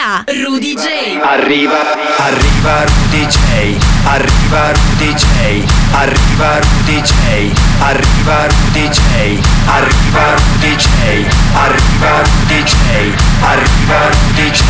Rudy J! Arriva, arriva Rudy J! Arriva Rudy J! Arriva Rudy J! Arriva Rudy J! Arriva Rudy J! Arriva Rudy J! Arriva Rudy J!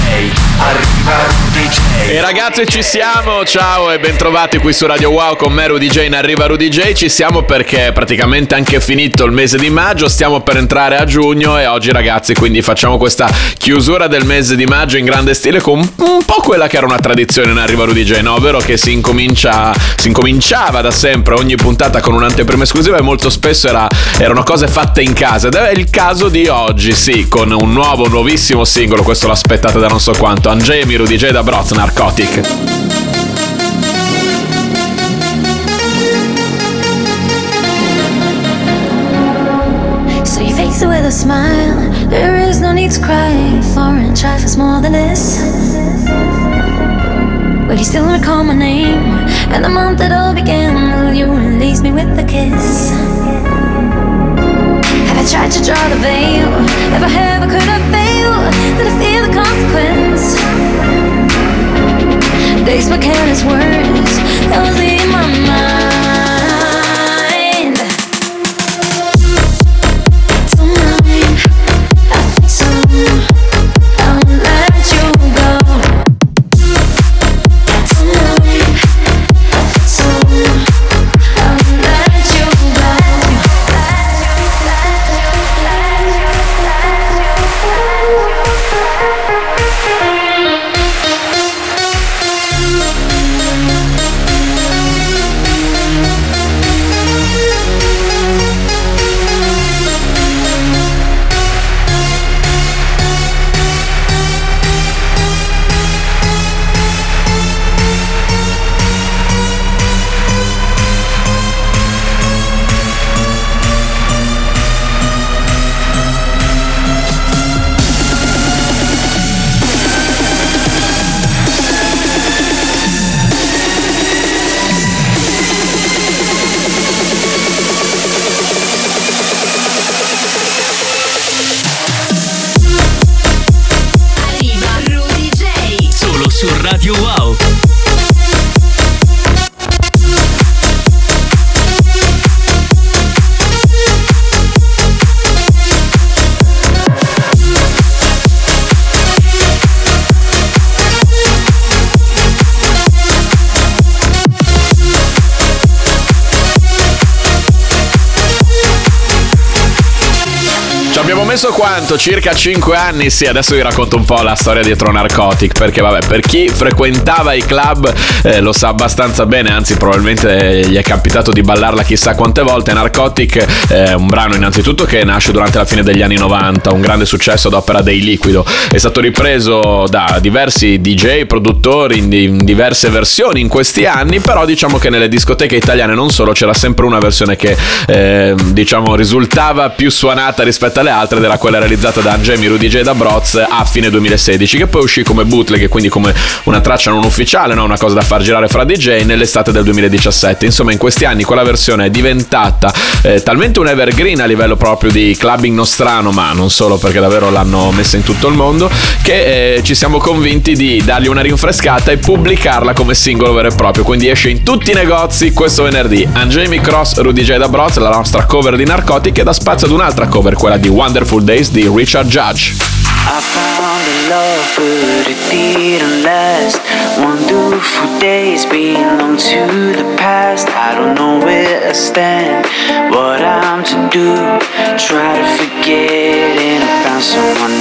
Arriva Rudy J! E ragazzi ci siamo, ciao e bentrovati qui su Radio Wow con me Rudy J in Arriva Rudy J. Ci siamo perché è praticamente anche finito il mese di maggio, stiamo per entrare a giugno e oggi ragazzi quindi facciamo questa chiusura del mese di maggio in grande stile con un po' quella che era una tradizione in Arriva Rudy J, no? Ovvero che si, incomincia, si incominciava da sempre ogni puntata con un'anteprima esclusiva e molto spesso era, erano cose fatte in casa ed è il caso di oggi, sì, con un nuovo, nuovissimo singolo, questo l'aspettate da non so quanto, Angemi Rudy J da Broz, Narcotic. With a smile. There is no need to cry. Foreign trifles more than this. Will you still recall my name and the month it all began? Will you release me with a kiss? Have I tried to draw the veil? If I have, could I fail? Did I feel the consequence? Days my careless words that was in my mind. Quanto? Circa 5 anni? Sì, adesso vi racconto un po' la storia dietro Narcotic, perché vabbè, per chi frequentava i club eh, lo sa abbastanza bene, anzi probabilmente gli è capitato di ballarla chissà quante volte. Narcotic è un brano innanzitutto che nasce durante la fine degli anni 90, un grande successo ad opera dei Liquido. È stato ripreso da diversi DJ, produttori in, di- in diverse versioni in questi anni, però diciamo che nelle discoteche italiane non solo c'era sempre una versione che eh, diciamo risultava più suonata rispetto alle altre ed era quella realizzata da Angemi Rudy J da Broz a fine 2016 che poi uscì come bootleg e quindi come una traccia non ufficiale, no? una cosa da far girare fra DJ nell'estate del 2017. Insomma in questi anni quella versione è diventata eh, talmente un evergreen a livello proprio di clubbing nostrano, ma non solo perché davvero l'hanno messa in tutto il mondo, che eh, ci siamo convinti di dargli una rinfrescata e pubblicarla come singolo vero e proprio. Quindi esce in tutti i negozi questo venerdì. Angemi Cross Rudy J da Broz, la nostra cover di Narcotic dà spazio ad un'altra cover, quella di Wonderful Days di Richard Judge. I found a love, but it didn't last. Wonderful days belong to the past. I don't know where I stand, what I'm to do. Try to forget, and I found someone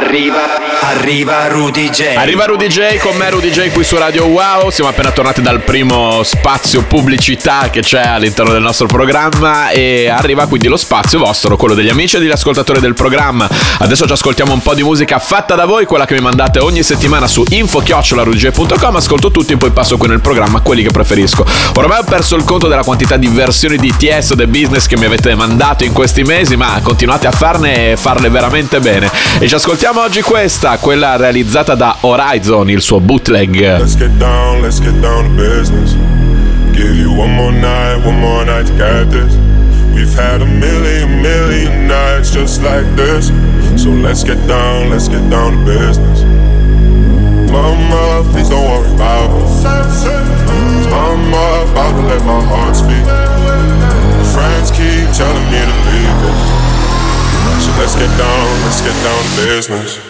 Arriva, arriva, Rudy J. Arriva Rudy J con me Rudy J qui su Radio Wow, siamo appena tornati dal primo spazio pubblicità che c'è all'interno del nostro programma e arriva quindi lo spazio vostro, quello degli amici e degli ascoltatori del programma. Adesso ci ascoltiamo un po' di musica fatta da voi, quella che mi mandate ogni settimana su info-rudyj.com, ascolto tutti e poi passo qui nel programma quelli che preferisco. Ormai ho perso il conto della quantità di versioni di TS The Business che mi avete mandato in questi mesi, ma continuate a farne e farle veramente bene. E ci ascoltiamo oggi questa, quella realizzata da Horizon, il suo bootleg. Let's get down, let's get down to business. Give you one more night, one more night to get this. We've had a million, million nights just like this. So let's get down, let's get down to business. Mama, please don't worry about it. I'm about to let my heart speak. Friends keep telling me to leave. So let's get down, let's get down to business.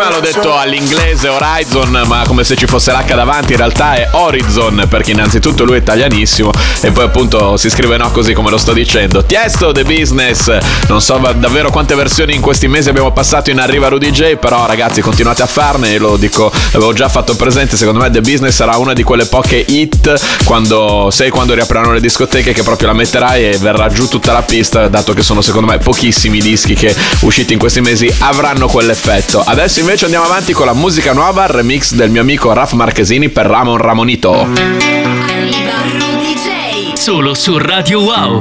Prima l'ho detto all'inglese Horizon, ma come se ci fosse l'H davanti, in realtà è Horizon, perché innanzitutto lui è italianissimo e poi appunto si scrive no così come lo sto dicendo. Tiesto The Business, non so davvero quante versioni in questi mesi abbiamo passato in Arriva Rudy J, però ragazzi continuate a farne, e lo dico, l'avevo già fatto presente, secondo me The Business sarà una di quelle poche hit quando sei quando riapriranno le discoteche che proprio la metterai e verrà giù tutta la pista, dato che sono secondo me pochissimi i dischi che usciti in questi mesi avranno quell'effetto. Adesso invece andiamo avanti con la musica nuova, il remix del mio amico Raf Marchesini per Ramon Ramonito. Arriva Rudy J. Solo su Radio Wow.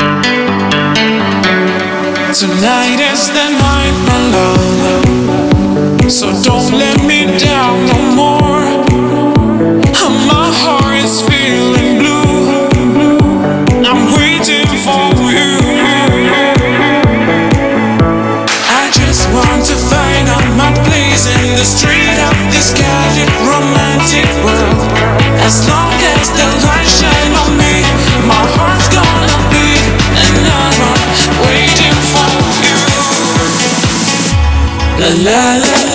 Tonight is the night, my love. So don't let me down La la la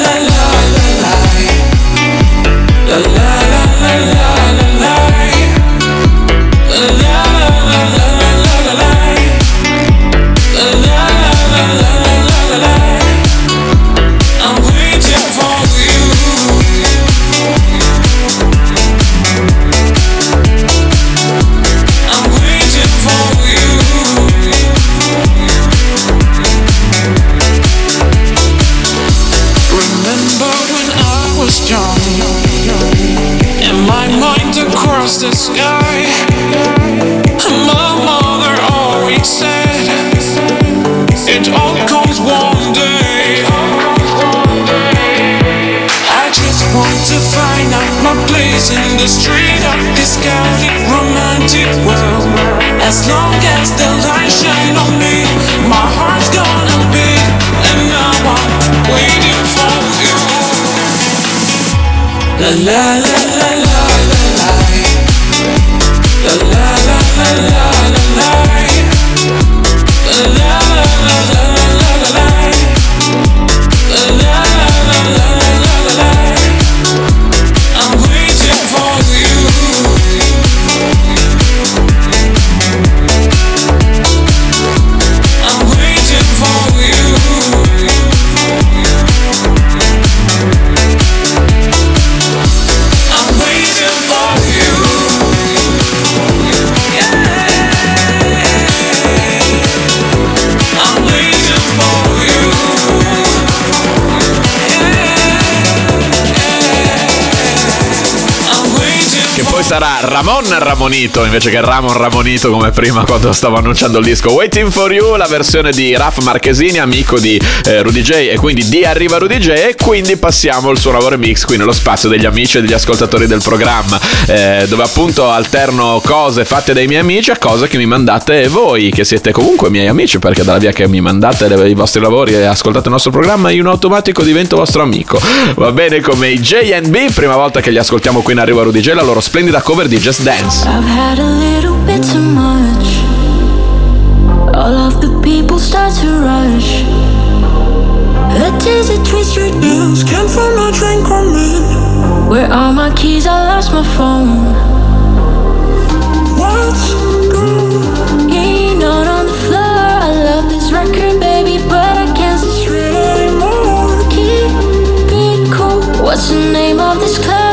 La sarà Ramon Ramonito invece che Ramon Ramonito come prima quando stavo annunciando il disco Waiting for You, la versione di Raf Marchesini, amico di eh, Rudy J e quindi di Arriva Rudy J e quindi passiamo il suo nuovo remix qui nello spazio degli amici e degli ascoltatori del programma eh, dove appunto alterno cose fatte dai miei amici a cose che mi mandate voi che siete comunque miei amici perché dalla via che mi mandate i vostri lavori e ascoltate il nostro programma io in automatico divento vostro amico. Va bene come i JNB prima volta che li ascoltiamo qui in Arriva Rudy J la loro splendida cover di Just Dance I've had a little bit too much. All of the people start to rush. A dizzy twist Bills can't find my train coming. Where are my keys? I lost my phone. What's? Ain't out on the floor. I love this record, baby, but I can't straight anymore. Keep it cool. What's the name of this club?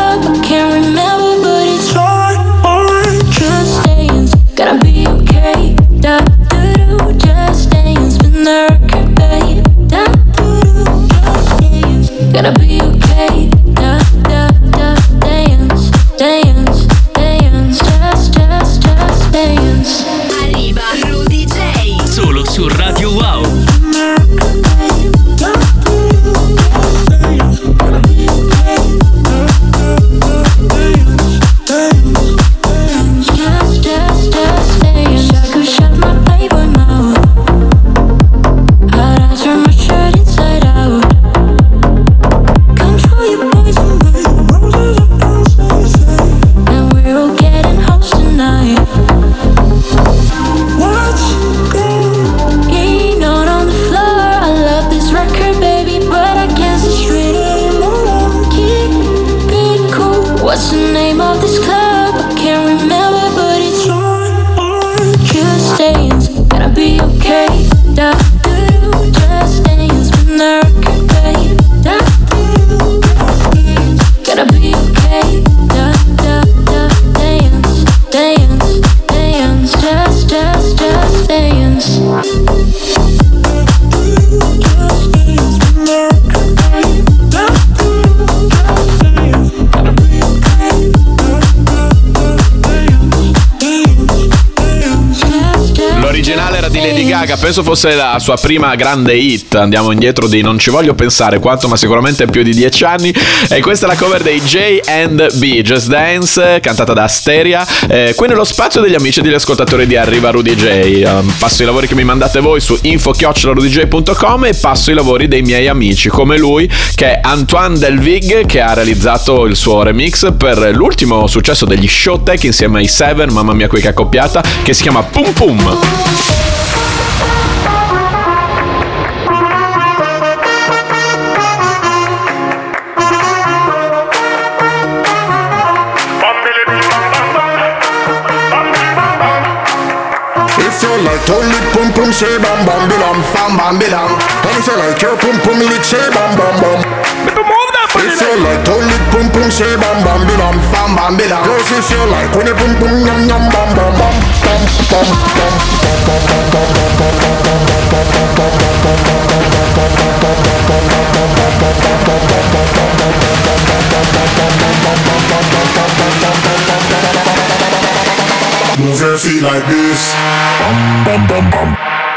gonna be penso fosse la sua prima grande hit. Andiamo indietro di non ci voglio pensare quanto, ma sicuramente più di dieci anni. E questa è la cover dei J&B, Just Dance, cantata da Asteria. Eh, qui nello spazio degli amici e degli ascoltatori di Arriva Rudy J. Um, passo i lavori che mi mandate voi su info-rudyj.com e passo i lavori dei miei amici, come lui, che è Antoine Delvig, che ha realizzato il suo remix per l'ultimo successo degli Showtech insieme ai Seven, mamma mia qui che accoppiata, che si chiama Pum Pum. Pum bam bam bilam, bam bam bilam. And if you like your pum pum lick, say bam bam bam. If you like to lick pum pum, say bam bam bilam, bam bam bilam. Girls, if you like when you pum pum yum yum bam bam bam, bam bam bam bam bam bam bam bam bam bam. Move your feet like this. Bum bum bum bum.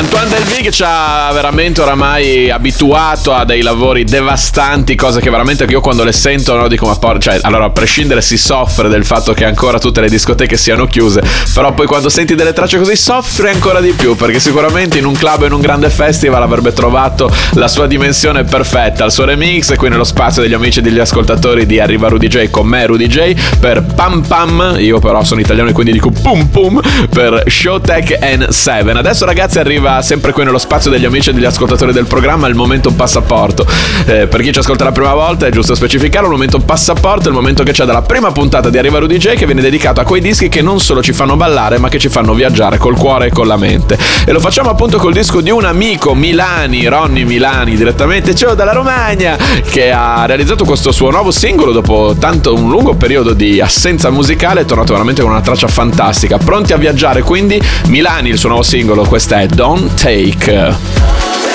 Antoine Delvig ci ha veramente oramai abituato a dei lavori devastanti, cose che veramente io quando le sento no, dico ma porca, cioè allora a prescindere si soffre del fatto che ancora tutte le discoteche siano chiuse, però poi quando senti delle tracce così soffri ancora di più perché sicuramente in un club o in un grande festival avrebbe trovato la sua dimensione perfetta, il suo remix qui nello spazio degli amici e degli ascoltatori di Arriva Rudy J con me Rudy J per Pam Pam, io però sono italiano e quindi dico Pum Pum per Showtech N7. Adesso ragazzi arriva sempre qui nello spazio degli amici e degli ascoltatori del programma il momento passaporto. Eh, per chi ci ascolta la prima volta è giusto specificare il momento passaporto, è il momento che c'è dalla prima puntata di Arriva Rudy J che viene dedicato a quei dischi che non solo ci fanno ballare ma che ci fanno viaggiare col cuore e con la mente. E lo facciamo appunto col disco di un amico Milani, Ronny Milani, direttamente ciao dalla Romagna, che ha realizzato questo suo nuovo singolo dopo tanto un lungo periodo di assenza musicale, è tornato veramente con una traccia fantastica. Pronti a viaggiare quindi Milani, il suo nuovo singolo, questa è one take.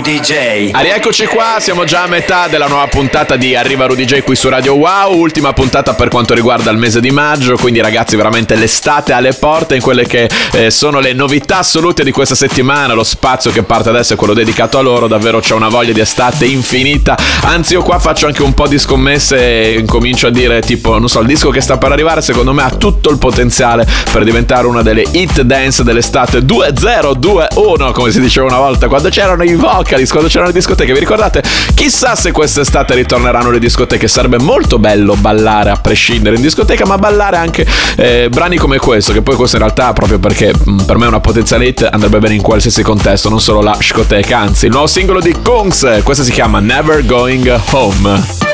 Rudy J. Rieccoci qua, siamo già a metà della nuova puntata di Arriva Rudy J qui su Radio Wow, ultima puntata per quanto riguarda il mese di maggio, quindi ragazzi veramente l'estate alle porte in quelle che eh, sono le novità assolute di questa settimana, lo spazio che parte adesso è quello dedicato a loro, davvero c'è una voglia di estate infinita, anzi io qua faccio anche un po' di scommesse e incomincio a dire tipo, non so, il disco che sta per arrivare secondo me ha tutto il potenziale per diventare una delle hit dance dell'estate 2021, come si diceva una volta, quando c'erano i vocalist, quando c'erano le discoteche, vi ricordate? Chissà se quest'estate ritorneranno le discoteche, sarebbe molto bello ballare a prescindere in discoteca, ma ballare anche eh, brani come questo, che poi questo in realtà proprio perché mh, per me è una potenziale hit andrebbe bene in qualsiasi contesto, non solo la scoteca, anzi, il nuovo singolo di Kungs, questo si chiama Never Going Home.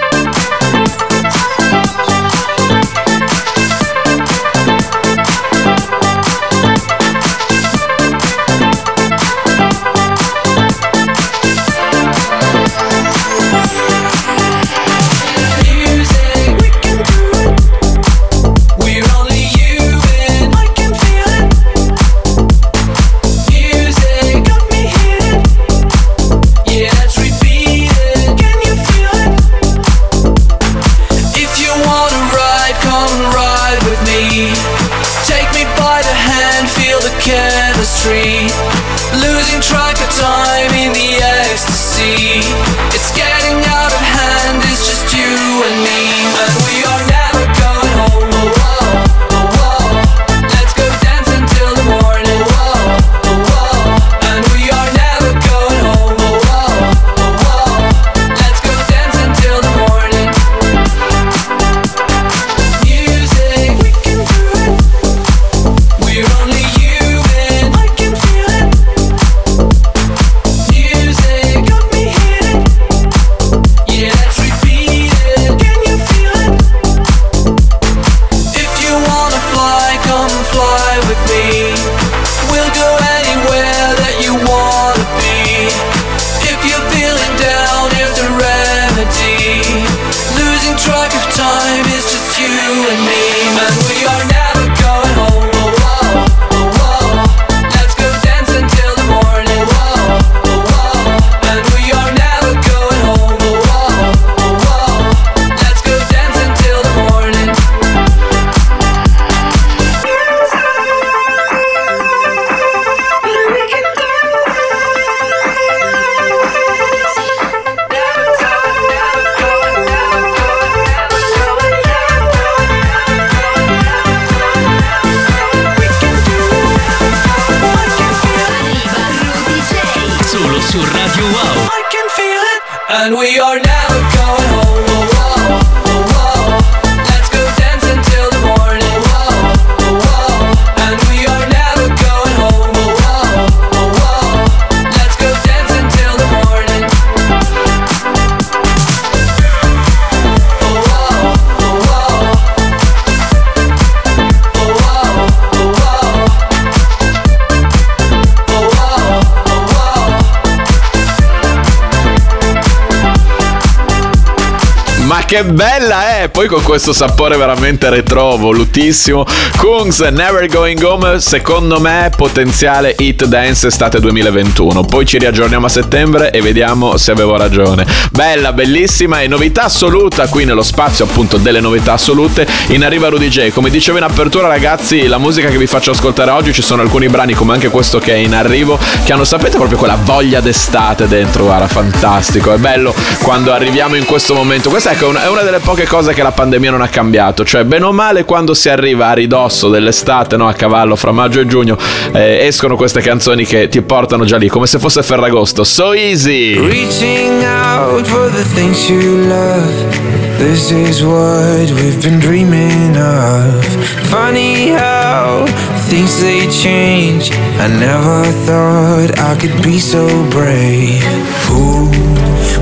Bella! Poi con questo sapore veramente retro, volutissimo. Kungs Never Going Home, secondo me, potenziale hit dance estate 2021. Poi ci riaggiorniamo a settembre e vediamo se avevo ragione. Bella, bellissima e novità assoluta qui nello spazio appunto delle novità assolute. In arriva Rudy J. Come dicevo in apertura, ragazzi, la musica che vi faccio ascoltare oggi ci sono alcuni brani come anche questo che è in arrivo che hanno sapete proprio quella voglia d'estate dentro, guarda, fantastico. È bello quando arriviamo in questo momento. Questa ecco, è una delle poche cose che la pandemia non ha cambiato, cioè bene o male quando si arriva a ridosso dell'estate, no, a cavallo fra maggio e giugno, eh, escono queste canzoni che ti portano già lì, come se fosse Ferragosto. So easy! Reaching out for the things you love. This is what we've been dreaming of. Funny how things they change. I never thought I could be so brave. Who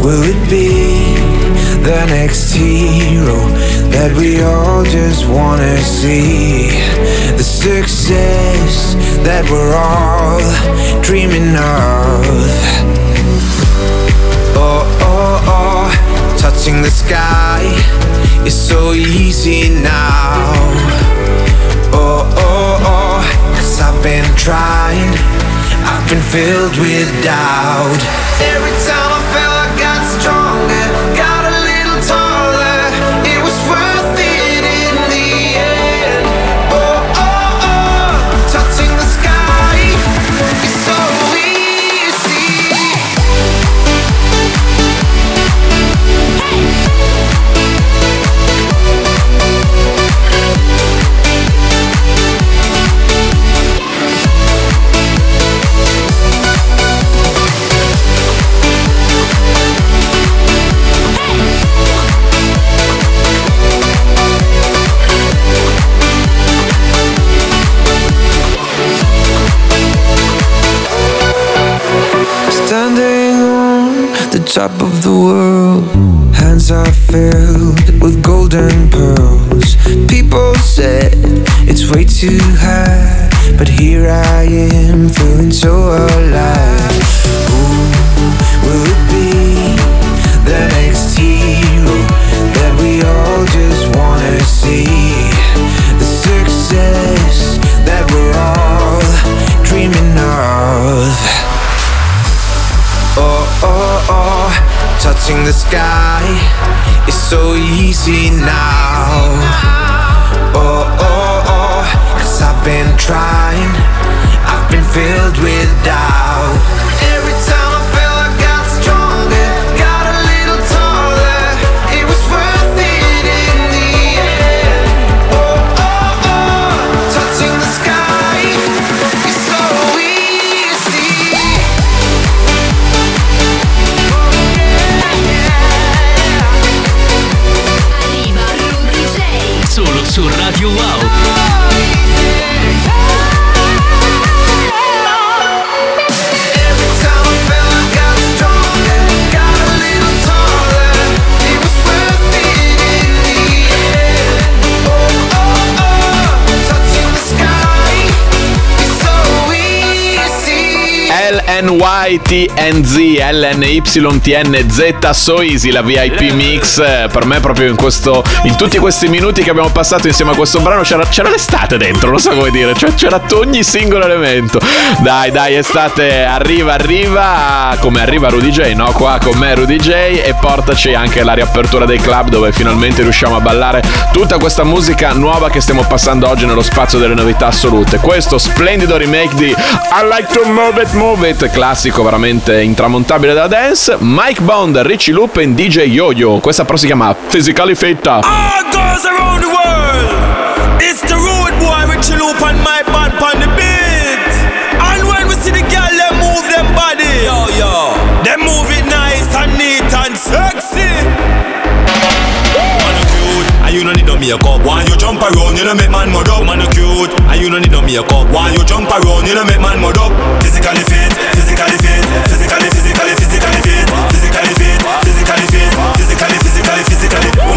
will it be? The next hero that we all just wanna see. The success that we're all dreaming of. Oh, oh, oh, touching the sky is so easy now. Oh, oh, oh, cause I've been trying, I've been filled with doubt. Every time easy. LNYTNZ, So Easy, la VIP mix. Eh, Per me, proprio in questo. In tutti questi minuti che abbiamo passato insieme a questo brano, c'era, c'era l'estate dentro, non so come dire. Cioè, c'era ogni singolo elemento. Dai, dai, estate arriva, arriva. Come arriva Rudy J, no? Qua con me Rudy J. E portaci anche la riapertura dei club dove finalmente riusciamo a ballare tutta questa musica nuova che stiamo passando oggi nello spazio delle novità assolute. Questo splendido remake di I Like to Move It Move It, classico veramente intramontabile da dance. Mike Bond, Richie e DJ Yo-Yo. Questa però si chiama Physically Fit. All girls around the world. It's the road boy up on my band makeup. When you jump around, you don't make man mud up. Man, you cute, and you don't need no makeup. When you jump around, you don't make man mud up. Physically fit, physically fit, physically, physically, physically fit, physically fit, physically fit, physically, physically, physically.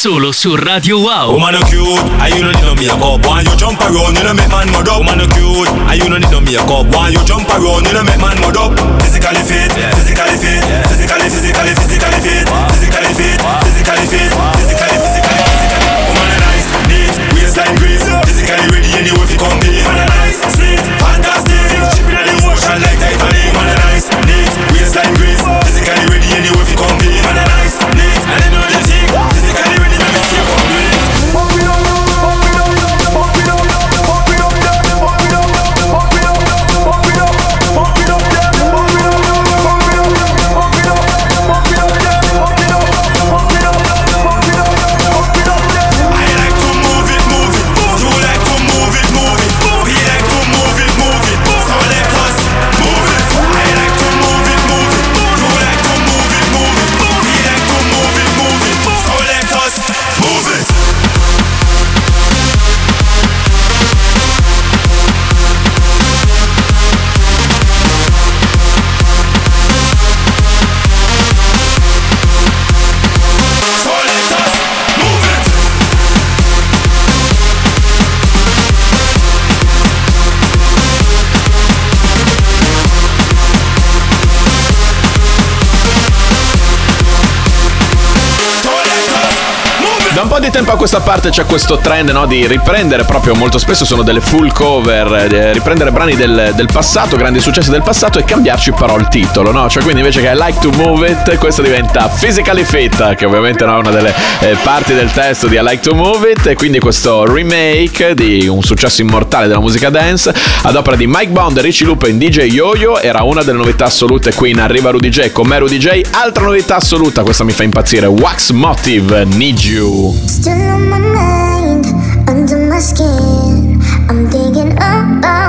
Solo su Radio Wow. Woman you cute, and you don't need no makeup. When you jump around, you don't make man mud up. Woman you cute, and you don't need no makeup. When you jump around, you don't make man mud up. Physically fit, physically fit, physically, physically, physically fit, physically fit, physically fit, tempo a questa parte c'è questo trend no, di riprendere proprio molto spesso sono delle full cover, eh, riprendere brani del, del passato, grandi successi del passato e cambiarci però il titolo, no? Cioè quindi invece che I like to move it, questo diventa physically fit, che ovviamente no, è una delle eh, parti del testo di I like to move it e quindi questo remake di un successo immortale della musica dance ad opera di Mike Bond Richie Lupin DJ Yo-Yo era una delle novità assolute qui in Arriva Rudy J con me Rudy J altra novità assoluta questa mi fa impazzire Wax Motive Need You On my mind, under my skin. I'm thinking about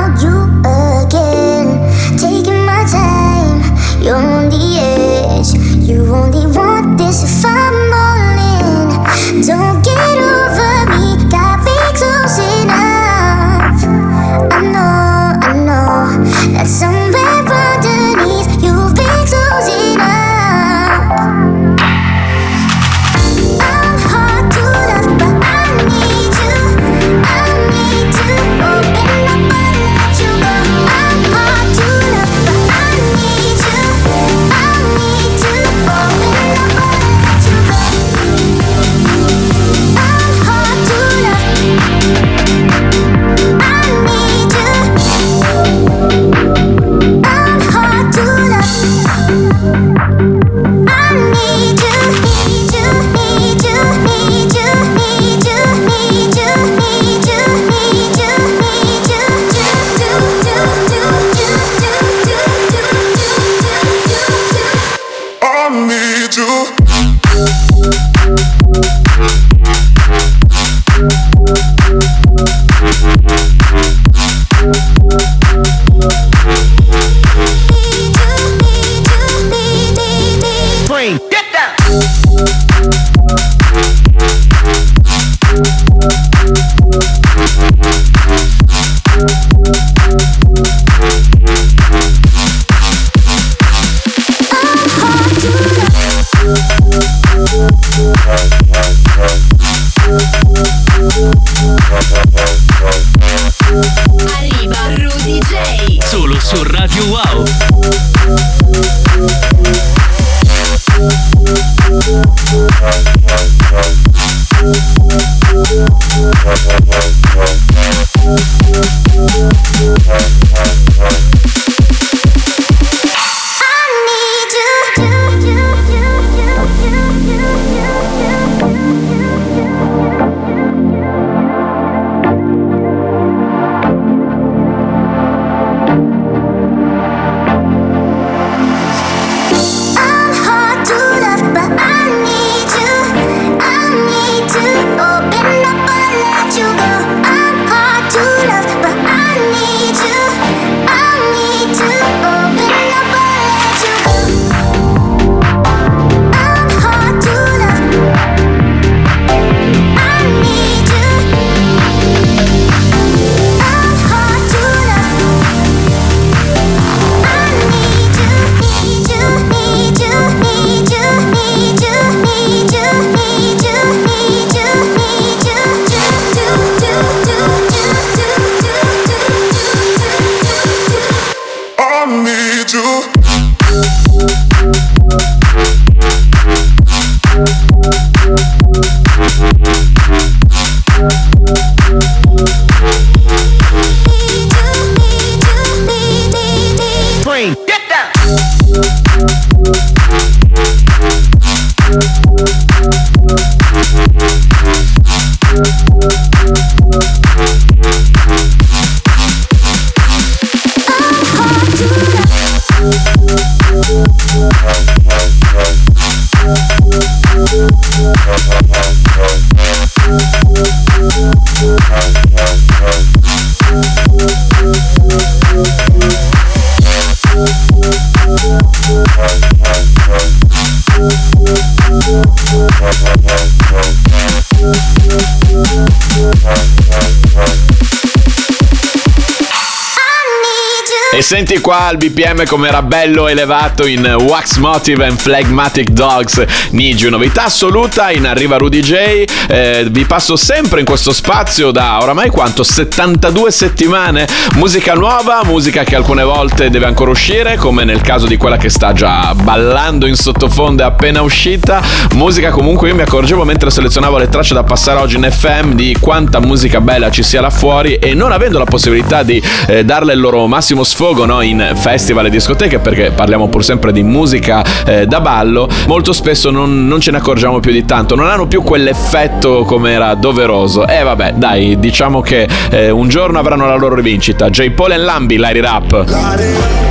senti qua il BPM come era bello elevato in Wax Motive and Phlegmatic Dogs Nigi, novità assoluta in Arriva Rudy J. Eh, vi passo sempre in questo spazio da oramai quanto 72 settimane. Musica nuova, musica che alcune volte deve ancora uscire, come nel caso di quella che sta già ballando in sottofondo è appena uscita. Musica comunque io mi accorgevo mentre selezionavo le tracce da passare oggi in FM di quanta musica bella ci sia là fuori e non avendo la possibilità di eh, darle il loro massimo sfogo no, in festival e discoteche perché parliamo pur sempre di musica eh, da ballo, molto spesso non, non ce ne accorgiamo più di tanto, non hanno più quell'effetto come era doveroso. E vabbè, dai, diciamo che eh, un giorno avranno la loro rivincita. J. Paul e Lambi, Light It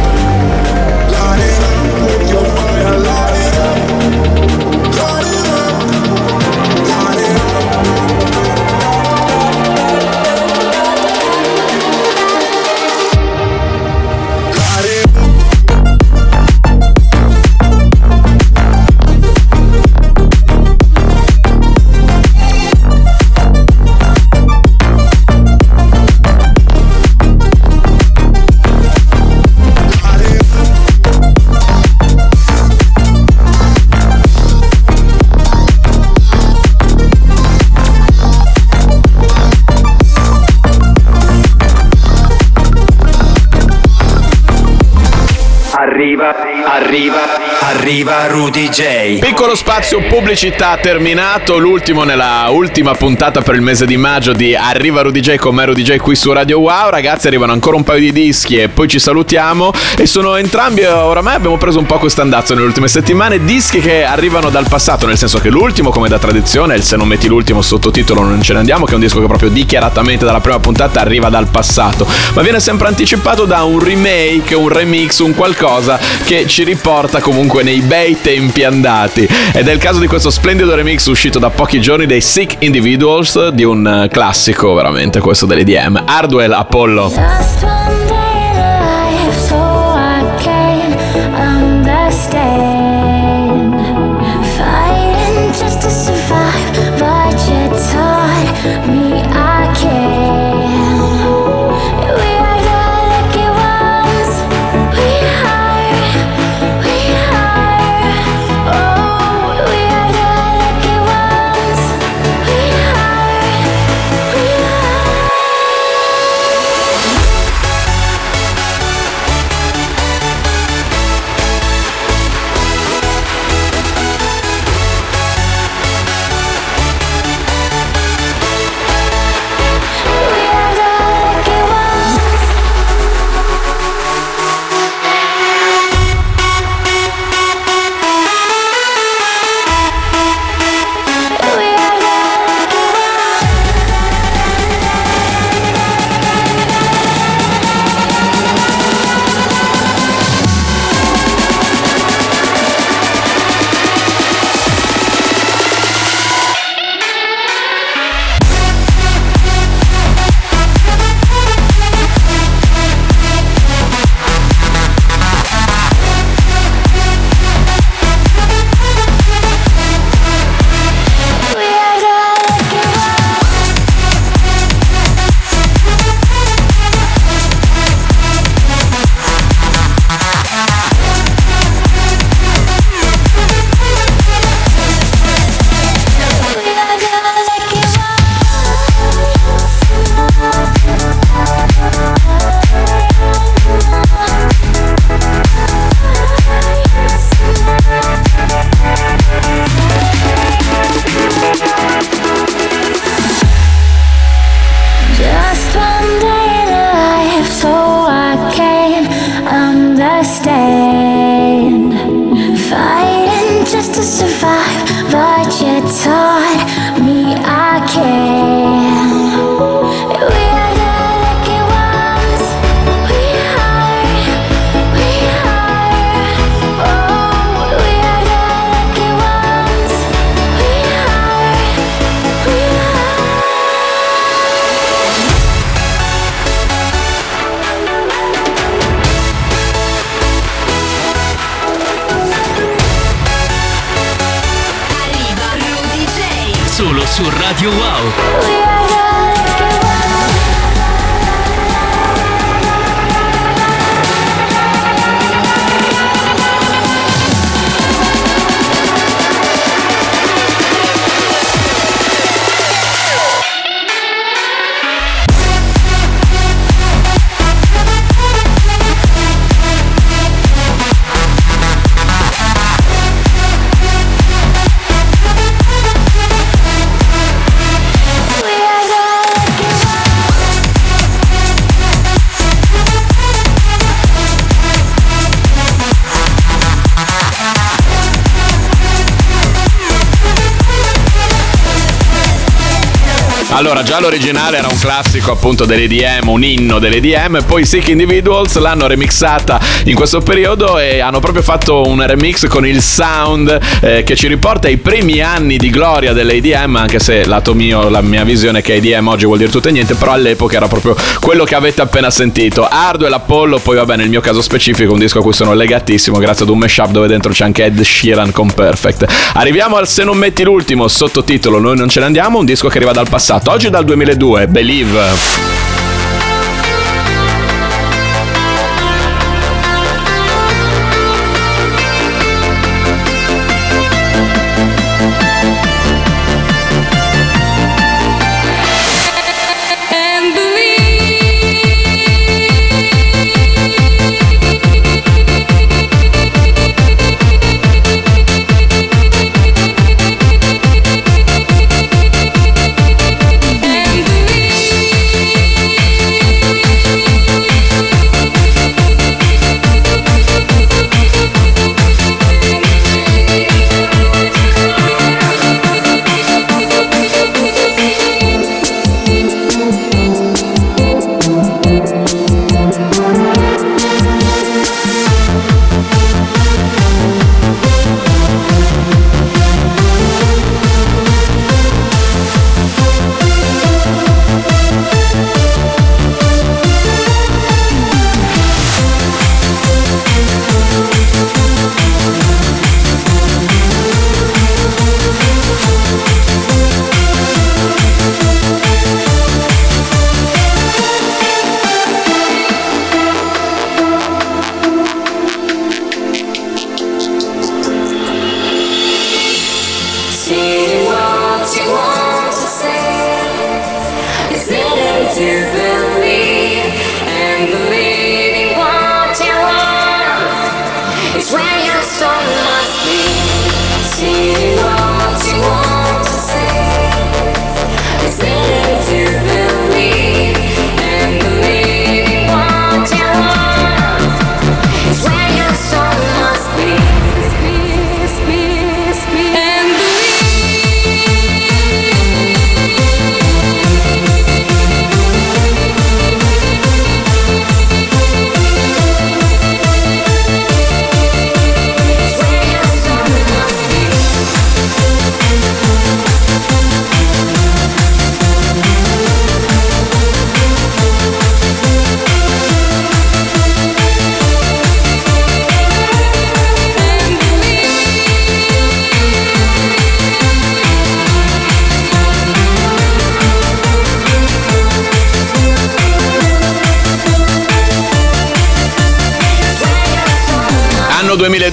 arriva, arriva Rudy J. Piccolo spazio pubblicità terminato, l'ultimo nella ultima puntata per il mese di maggio di Arriva Rudy J con me Rudy J qui su Radio Wow. Ragazzi, arrivano ancora un paio di dischi e poi ci salutiamo. E sono entrambi, oramai abbiamo preso un po' quest'andazzo nelle ultime settimane, dischi che arrivano dal passato, nel senso che l'ultimo, come da tradizione, il Se non metti l'ultimo sottotitolo non ce ne andiamo, che è un disco che proprio dichiaratamente dalla prima puntata arriva dal passato, ma viene sempre anticipato da un remake, un remix, un qualcosa che ci riporta comunque nei bei tempi andati. Ed è il caso di questo splendido remix uscito da pochi giorni dei Sick Individuals di un eh, classico veramente questo dell'EDM, Hardwell Apollo. Su Radio Allora, già l'originale era un classico appunto dell'EDM, un inno dell'EDM, poi Sick Individuals l'hanno remixata in questo periodo e hanno proprio fatto un remix con il sound eh, che ci riporta ai primi anni di gloria dell'EDM, anche se lato mio, la mia visione è che EDM oggi vuol dire tutto e niente, però all'epoca era proprio quello che avete appena sentito. Hardwell, Apollo, poi vabbè nel mio caso specifico un disco a cui sono legatissimo grazie ad un mashup dove dentro c'è anche Ed Sheeran con Perfect. Arriviamo al Se non metti l'ultimo, sottotitolo Noi non ce ne andiamo, un disco che arriva dal passato, oggi dal 2002, Believe.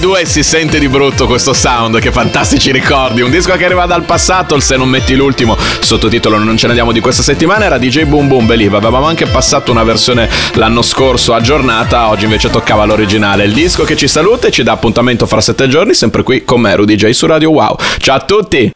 2 si sente di brutto questo sound, che fantastici ricordi. Un disco che arriva dal passato, il Se non metti l'ultimo, sottotitolo Non ce ne andiamo di questa settimana, era DJ Boom Boom Believe. Avevamo anche passato una versione l'anno scorso aggiornata, oggi invece toccava l'originale. Il disco che ci saluta e ci dà appuntamento fra sette giorni, sempre qui con me, Rudy J su Radio Wow. Ciao a tutti!